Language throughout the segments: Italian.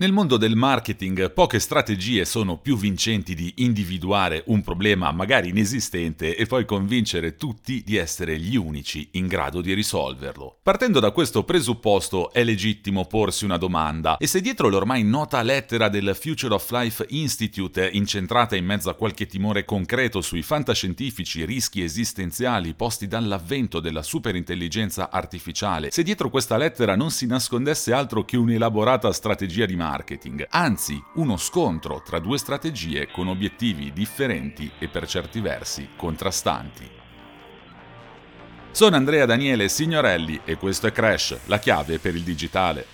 Nel mondo del marketing poche strategie sono più vincenti di individuare un problema magari inesistente e poi convincere tutti di essere gli unici in grado di risolverlo. Partendo da questo presupposto è legittimo porsi una domanda e se dietro l'ormai nota lettera del Future of Life Institute incentrata in mezzo a qualche timore concreto sui fantascientifici rischi esistenziali posti dall'avvento della superintelligenza artificiale, se dietro questa lettera non si nascondesse altro che un'elaborata strategia di marketing, marketing, anzi uno scontro tra due strategie con obiettivi differenti e per certi versi contrastanti. Sono Andrea Daniele Signorelli e questo è Crash, la chiave per il digitale.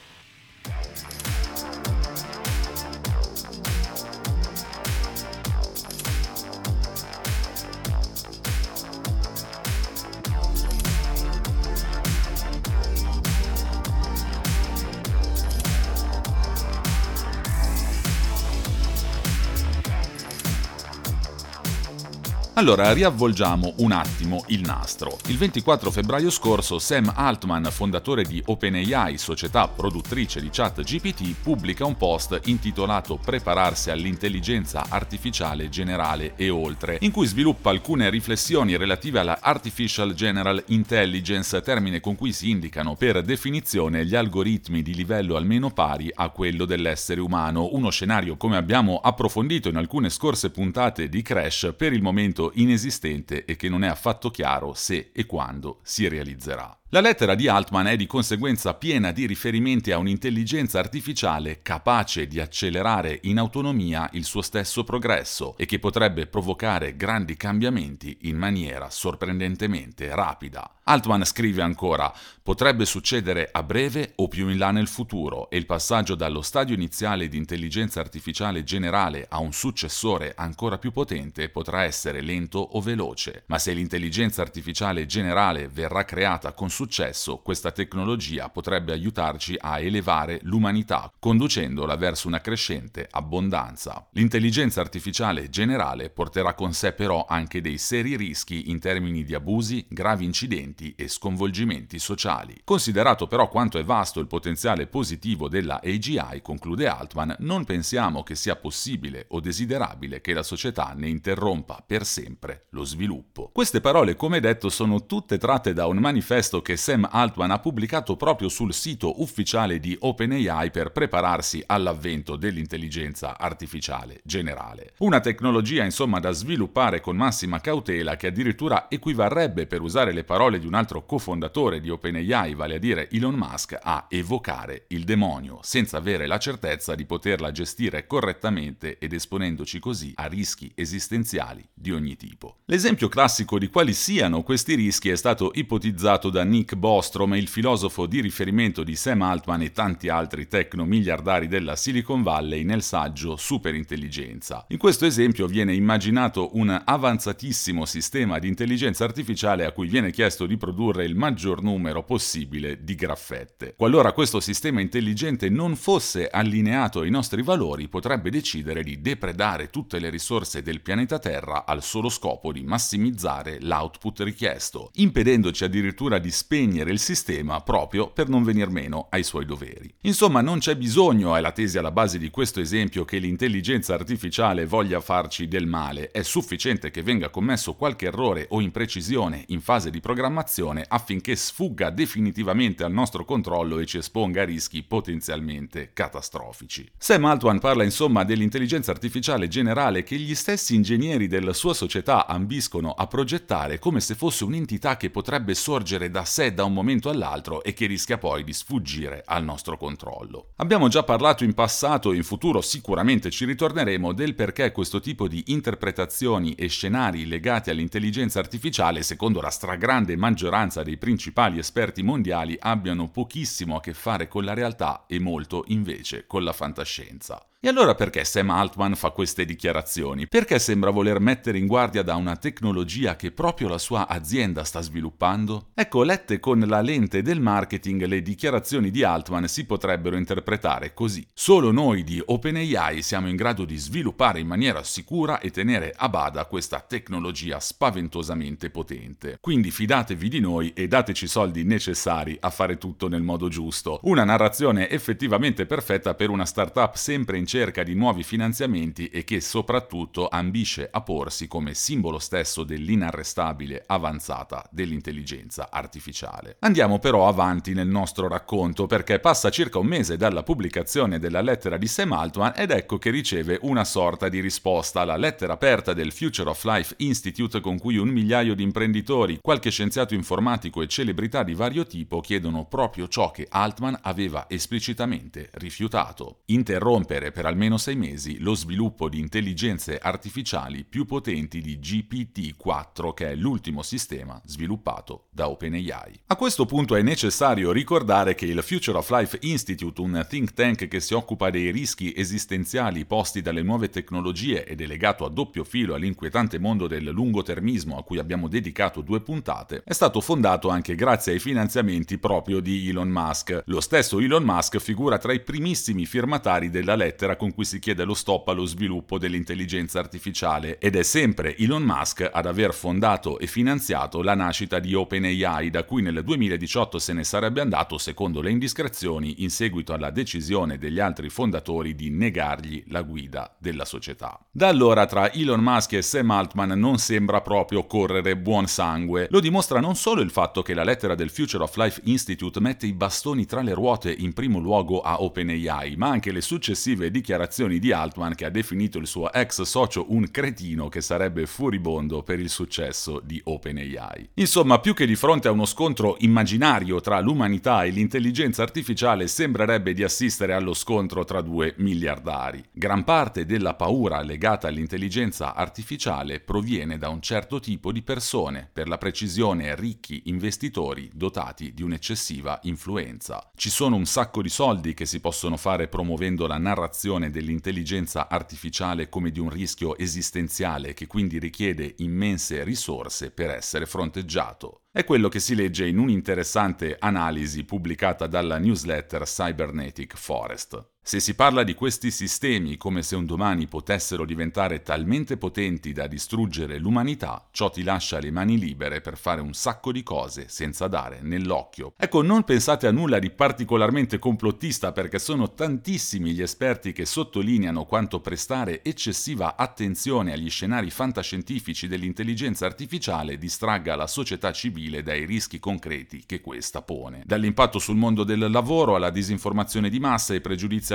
Allora, riavvolgiamo un attimo il nastro. Il 24 febbraio scorso Sam Altman, fondatore di OpenAI, società produttrice di chat GPT, pubblica un post intitolato Prepararsi all'intelligenza artificiale generale e oltre, in cui sviluppa alcune riflessioni relative alla Artificial General Intelligence, termine con cui si indicano per definizione gli algoritmi di livello almeno pari a quello dell'essere umano, uno scenario come abbiamo approfondito in alcune scorse puntate di Crash per il momento inesistente e che non è affatto chiaro se e quando si realizzerà. La lettera di Altman è di conseguenza piena di riferimenti a un'intelligenza artificiale capace di accelerare in autonomia il suo stesso progresso e che potrebbe provocare grandi cambiamenti in maniera sorprendentemente rapida. Altman scrive ancora, potrebbe succedere a breve o più in là nel futuro e il passaggio dallo stadio iniziale di intelligenza artificiale generale a un successore ancora più potente potrà essere lento o veloce, ma se l'intelligenza artificiale generale verrà creata con successo, questa tecnologia potrebbe aiutarci a elevare l'umanità, conducendola verso una crescente abbondanza. L'intelligenza artificiale generale porterà con sé però anche dei seri rischi in termini di abusi, gravi incidenti e sconvolgimenti sociali. Considerato però quanto è vasto il potenziale positivo della AGI, conclude Altman, non pensiamo che sia possibile o desiderabile che la società ne interrompa per sempre lo sviluppo. Queste parole, come detto, sono tutte tratte da un manifesto che Sam Altman ha pubblicato proprio sul sito ufficiale di OpenAI per prepararsi all'avvento dell'intelligenza artificiale generale. Una tecnologia insomma da sviluppare con massima cautela che addirittura equivarrebbe per usare le parole di un altro cofondatore di OpenAI, vale a dire Elon Musk, a evocare il demonio, senza avere la certezza di poterla gestire correttamente ed esponendoci così a rischi esistenziali di ogni tipo. L'esempio classico di quali siano questi rischi è stato ipotizzato da Nick Bostrom, il filosofo di riferimento di Sam Altman e tanti altri tecno-miliardari della Silicon Valley nel saggio Superintelligenza. In questo esempio viene immaginato un avanzatissimo sistema di intelligenza artificiale a cui viene chiesto di produrre il maggior numero possibile di graffette. Qualora questo sistema intelligente non fosse allineato ai nostri valori, potrebbe decidere di depredare tutte le risorse del pianeta Terra al solo scopo di massimizzare l'output richiesto, impedendoci addirittura di spegnere il sistema proprio per non venir meno ai suoi doveri. Insomma, non c'è bisogno, è la tesi alla base di questo esempio, che l'intelligenza artificiale voglia farci del male, è sufficiente che venga commesso qualche errore o imprecisione in fase di programmazione affinché sfugga definitivamente al nostro controllo e ci esponga a rischi potenzialmente catastrofici. Sam Altman parla insomma dell'intelligenza artificiale generale che gli stessi ingegneri della sua società ambiscono a progettare come se fosse un'entità che potrebbe sorgere da sé da un momento all'altro e che rischia poi di sfuggire al nostro controllo. Abbiamo già parlato in passato e in futuro sicuramente ci ritorneremo del perché questo tipo di interpretazioni e scenari legati all'intelligenza artificiale, secondo la stragrande maggioranza dei principali esperti mondiali, abbiano pochissimo a che fare con la realtà e molto invece con la fantascienza. E allora perché Sam Altman fa queste dichiarazioni? Perché sembra voler mettere in guardia da una tecnologia che proprio la sua azienda sta sviluppando? Ecco, lette con la lente del marketing, le dichiarazioni di Altman si potrebbero interpretare così. Solo noi di OpenAI siamo in grado di sviluppare in maniera sicura e tenere a bada questa tecnologia spaventosamente potente. Quindi fidatevi di noi e dateci i soldi necessari a fare tutto nel modo giusto. Una narrazione effettivamente perfetta per una startup sempre in cerca di nuovi finanziamenti e che soprattutto ambisce a porsi come simbolo stesso dell'inarrestabile avanzata dell'intelligenza artificiale. Andiamo però avanti nel nostro racconto perché passa circa un mese dalla pubblicazione della lettera di Sam Altman ed ecco che riceve una sorta di risposta alla lettera aperta del Future of Life Institute con cui un migliaio di imprenditori, qualche scienziato informatico e celebrità di vario tipo chiedono proprio ciò che Altman aveva esplicitamente rifiutato. Interrompere per almeno sei mesi lo sviluppo di intelligenze artificiali più potenti di GPT-4, che è l'ultimo sistema sviluppato da OpenAI. A questo punto è necessario ricordare che il Future of Life Institute, un think tank che si occupa dei rischi esistenziali posti dalle nuove tecnologie ed è legato a doppio filo all'inquietante mondo del lungotermismo a cui abbiamo dedicato due puntate, è stato fondato anche grazie ai finanziamenti proprio di Elon Musk. Lo stesso Elon Musk figura tra i primissimi firmatari della lettera lettera con cui si chiede lo stop allo sviluppo dell'intelligenza artificiale ed è sempre Elon Musk ad aver fondato e finanziato la nascita di OpenAI da cui nel 2018 se ne sarebbe andato secondo le indiscrezioni in seguito alla decisione degli altri fondatori di negargli la guida della società. Da allora tra Elon Musk e Sam Altman non sembra proprio correre buon sangue. Lo dimostra non solo il fatto che la lettera del Future of Life Institute mette i bastoni tra le ruote in primo luogo a OpenAI, ma anche le successive dichiarazioni di Altman che ha definito il suo ex socio un cretino che sarebbe furibondo per il successo di OpenAI. Insomma, più che di fronte a uno scontro immaginario tra l'umanità e l'intelligenza artificiale, sembrerebbe di assistere allo scontro tra due miliardari. Gran parte della paura legata all'intelligenza artificiale proviene da un certo tipo di persone, per la precisione ricchi investitori dotati di un'eccessiva influenza. Ci sono un sacco di soldi che si possono fare promuovendo la narrazione considerazione dell'intelligenza artificiale come di un rischio esistenziale che quindi richiede immense risorse per essere fronteggiato. È quello che si legge in un'interessante analisi pubblicata dalla newsletter Cybernetic Forest. Se si parla di questi sistemi come se un domani potessero diventare talmente potenti da distruggere l'umanità, ciò ti lascia le mani libere per fare un sacco di cose senza dare nell'occhio. Ecco, non pensate a nulla di particolarmente complottista perché sono tantissimi gli esperti che sottolineano quanto prestare eccessiva attenzione agli scenari fantascientifici dell'intelligenza artificiale distragga la società civile dai rischi concreti che questa pone. Dall'impatto sul mondo del lavoro alla disinformazione di massa e pregiudizi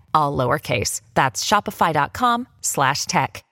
all lowercase. That's shopify.com slash tech.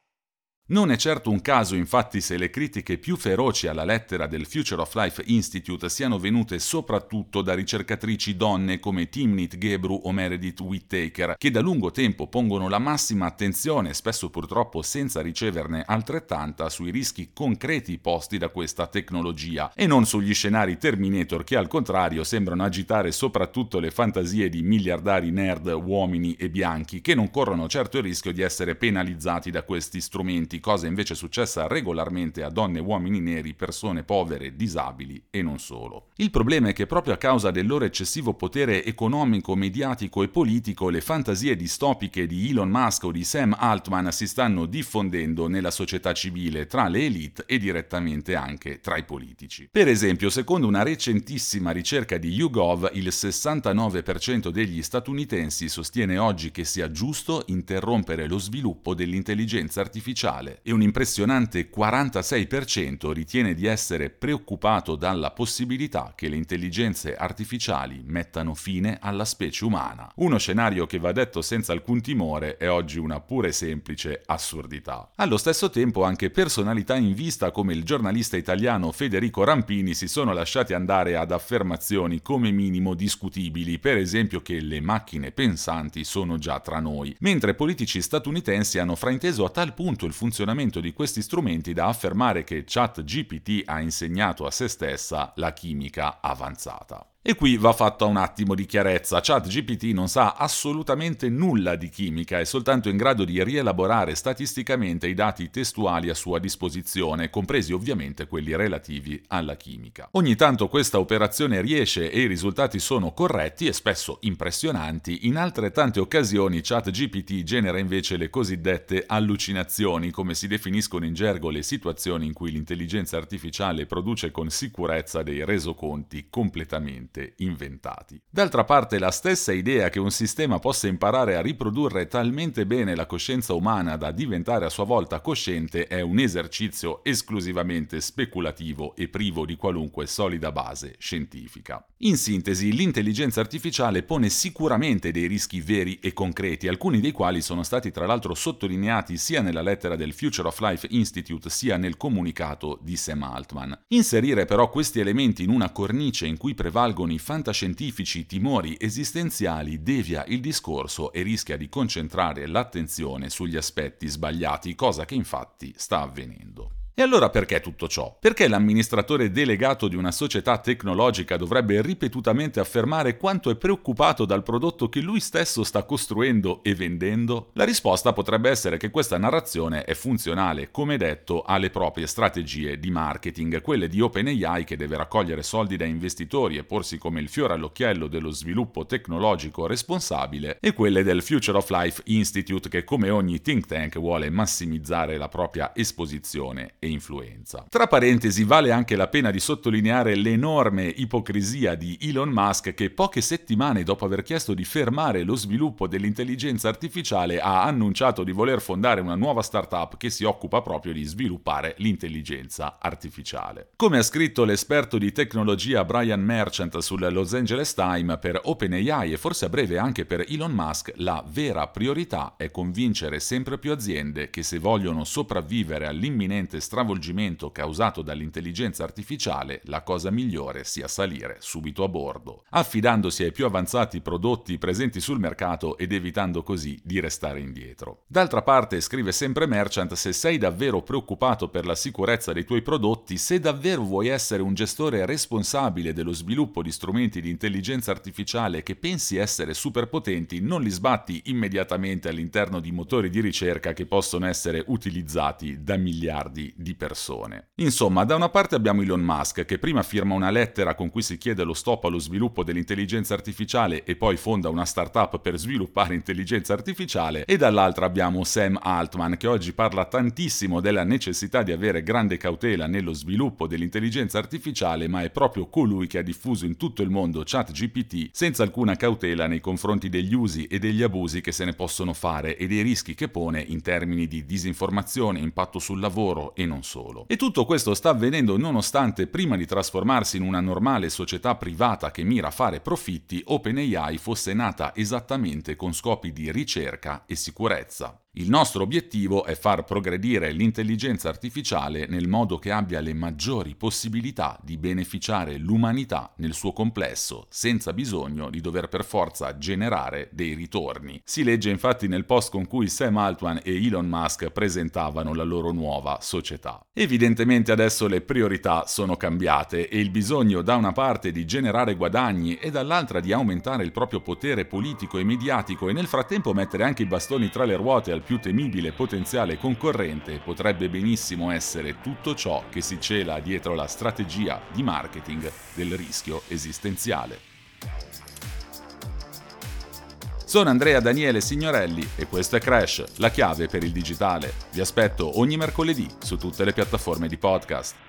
Non è certo un caso infatti se le critiche più feroci alla lettera del Future of Life Institute siano venute soprattutto da ricercatrici donne come Timnit Gebru o Meredith Whittaker, che da lungo tempo pongono la massima attenzione, spesso purtroppo senza riceverne altrettanta, sui rischi concreti posti da questa tecnologia, e non sugli scenari Terminator che al contrario sembrano agitare soprattutto le fantasie di miliardari nerd, uomini e bianchi, che non corrono certo il rischio di essere penalizzati da questi strumenti cosa invece successa regolarmente a donne, uomini neri, persone povere, disabili e non solo. Il problema è che proprio a causa del loro eccessivo potere economico, mediatico e politico, le fantasie distopiche di Elon Musk o di Sam Altman si stanno diffondendo nella società civile, tra le elite e direttamente anche tra i politici. Per esempio, secondo una recentissima ricerca di YouGov, il 69% degli statunitensi sostiene oggi che sia giusto interrompere lo sviluppo dell'intelligenza artificiale e un impressionante 46% ritiene di essere preoccupato dalla possibilità che le intelligenze artificiali mettano fine alla specie umana. Uno scenario che va detto senza alcun timore è oggi una pura e semplice assurdità. Allo stesso tempo anche personalità in vista come il giornalista italiano Federico Rampini si sono lasciati andare ad affermazioni come minimo discutibili, per esempio che le macchine pensanti sono già tra noi, mentre politici statunitensi hanno frainteso a tal punto il funzionamento di questi strumenti da affermare che ChatGPT ha insegnato a se stessa la chimica avanzata. E qui va fatta un attimo di chiarezza. ChatGPT non sa assolutamente nulla di chimica, è soltanto in grado di rielaborare statisticamente i dati testuali a sua disposizione, compresi ovviamente quelli relativi alla chimica. Ogni tanto questa operazione riesce e i risultati sono corretti e spesso impressionanti, in altrettante occasioni ChatGPT genera invece le cosiddette allucinazioni, come si definiscono in gergo le situazioni in cui l'intelligenza artificiale produce con sicurezza dei resoconti completamente totalmente inventati. D'altra parte la stessa idea che un sistema possa imparare a riprodurre talmente bene la coscienza umana da diventare a sua volta cosciente è un esercizio esclusivamente speculativo e privo di qualunque solida base scientifica. In sintesi, l'intelligenza artificiale pone sicuramente dei rischi veri e concreti, alcuni dei quali sono stati tra l'altro sottolineati sia nella lettera del Future of Life Institute sia nel comunicato di Sam Altman. Inserire però questi elementi in una cornice in cui prevalgono i fantascientifici timori esistenziali devia il discorso e rischia di concentrare l'attenzione sugli aspetti sbagliati, cosa che infatti sta avvenendo. E allora perché tutto ciò? Perché l'amministratore delegato di una società tecnologica dovrebbe ripetutamente affermare quanto è preoccupato dal prodotto che lui stesso sta costruendo e vendendo? La risposta potrebbe essere che questa narrazione è funzionale, come detto, alle proprie strategie di marketing, quelle di OpenAI che deve raccogliere soldi da investitori e porsi come il fiore all'occhiello dello sviluppo tecnologico responsabile, e quelle del Future of Life Institute che come ogni think tank vuole massimizzare la propria esposizione e influenza. Tra parentesi vale anche la pena di sottolineare l'enorme ipocrisia di Elon Musk che poche settimane dopo aver chiesto di fermare lo sviluppo dell'intelligenza artificiale ha annunciato di voler fondare una nuova startup che si occupa proprio di sviluppare l'intelligenza artificiale. Come ha scritto l'esperto di tecnologia Brian Merchant sul Los Angeles Times per OpenAI e forse a breve anche per Elon Musk, la vera priorità è convincere sempre più aziende che se vogliono sopravvivere all'imminente stravolgimento causato dall'intelligenza artificiale, la cosa migliore sia salire subito a bordo, affidandosi ai più avanzati prodotti presenti sul mercato ed evitando così di restare indietro. D'altra parte, scrive sempre Merchant, se sei davvero preoccupato per la sicurezza dei tuoi prodotti, se davvero vuoi essere un gestore responsabile dello sviluppo di strumenti di intelligenza artificiale che pensi essere superpotenti, non li sbatti immediatamente all'interno di motori di ricerca che possono essere utilizzati da miliardi di persone. Insomma, da una parte abbiamo Elon Musk che prima firma una lettera con cui si chiede lo stop allo sviluppo dell'intelligenza artificiale e poi fonda una startup per sviluppare intelligenza artificiale e dall'altra abbiamo Sam Altman che oggi parla tantissimo della necessità di avere grande cautela nello sviluppo dell'intelligenza artificiale, ma è proprio colui che ha diffuso in tutto il mondo ChatGPT senza alcuna cautela nei confronti degli usi e degli abusi che se ne possono fare e dei rischi che pone in termini di disinformazione, impatto sul lavoro e non solo. E tutto questo sta avvenendo nonostante prima di trasformarsi in una normale società privata che mira a fare profitti, OpenAI fosse nata esattamente con scopi di ricerca e sicurezza. Il nostro obiettivo è far progredire l'intelligenza artificiale nel modo che abbia le maggiori possibilità di beneficiare l'umanità nel suo complesso, senza bisogno di dover per forza generare dei ritorni. Si legge infatti nel post con cui Sam Altman e Elon Musk presentavano la loro nuova società. Evidentemente adesso le priorità sono cambiate e il bisogno da una parte di generare guadagni e dall'altra di aumentare il proprio potere politico e mediatico e nel frattempo mettere anche i bastoni tra le ruote al il più temibile potenziale concorrente potrebbe benissimo essere tutto ciò che si cela dietro la strategia di marketing del rischio esistenziale. Sono Andrea Daniele Signorelli e questo è Crash, la chiave per il digitale. Vi aspetto ogni mercoledì su tutte le piattaforme di podcast.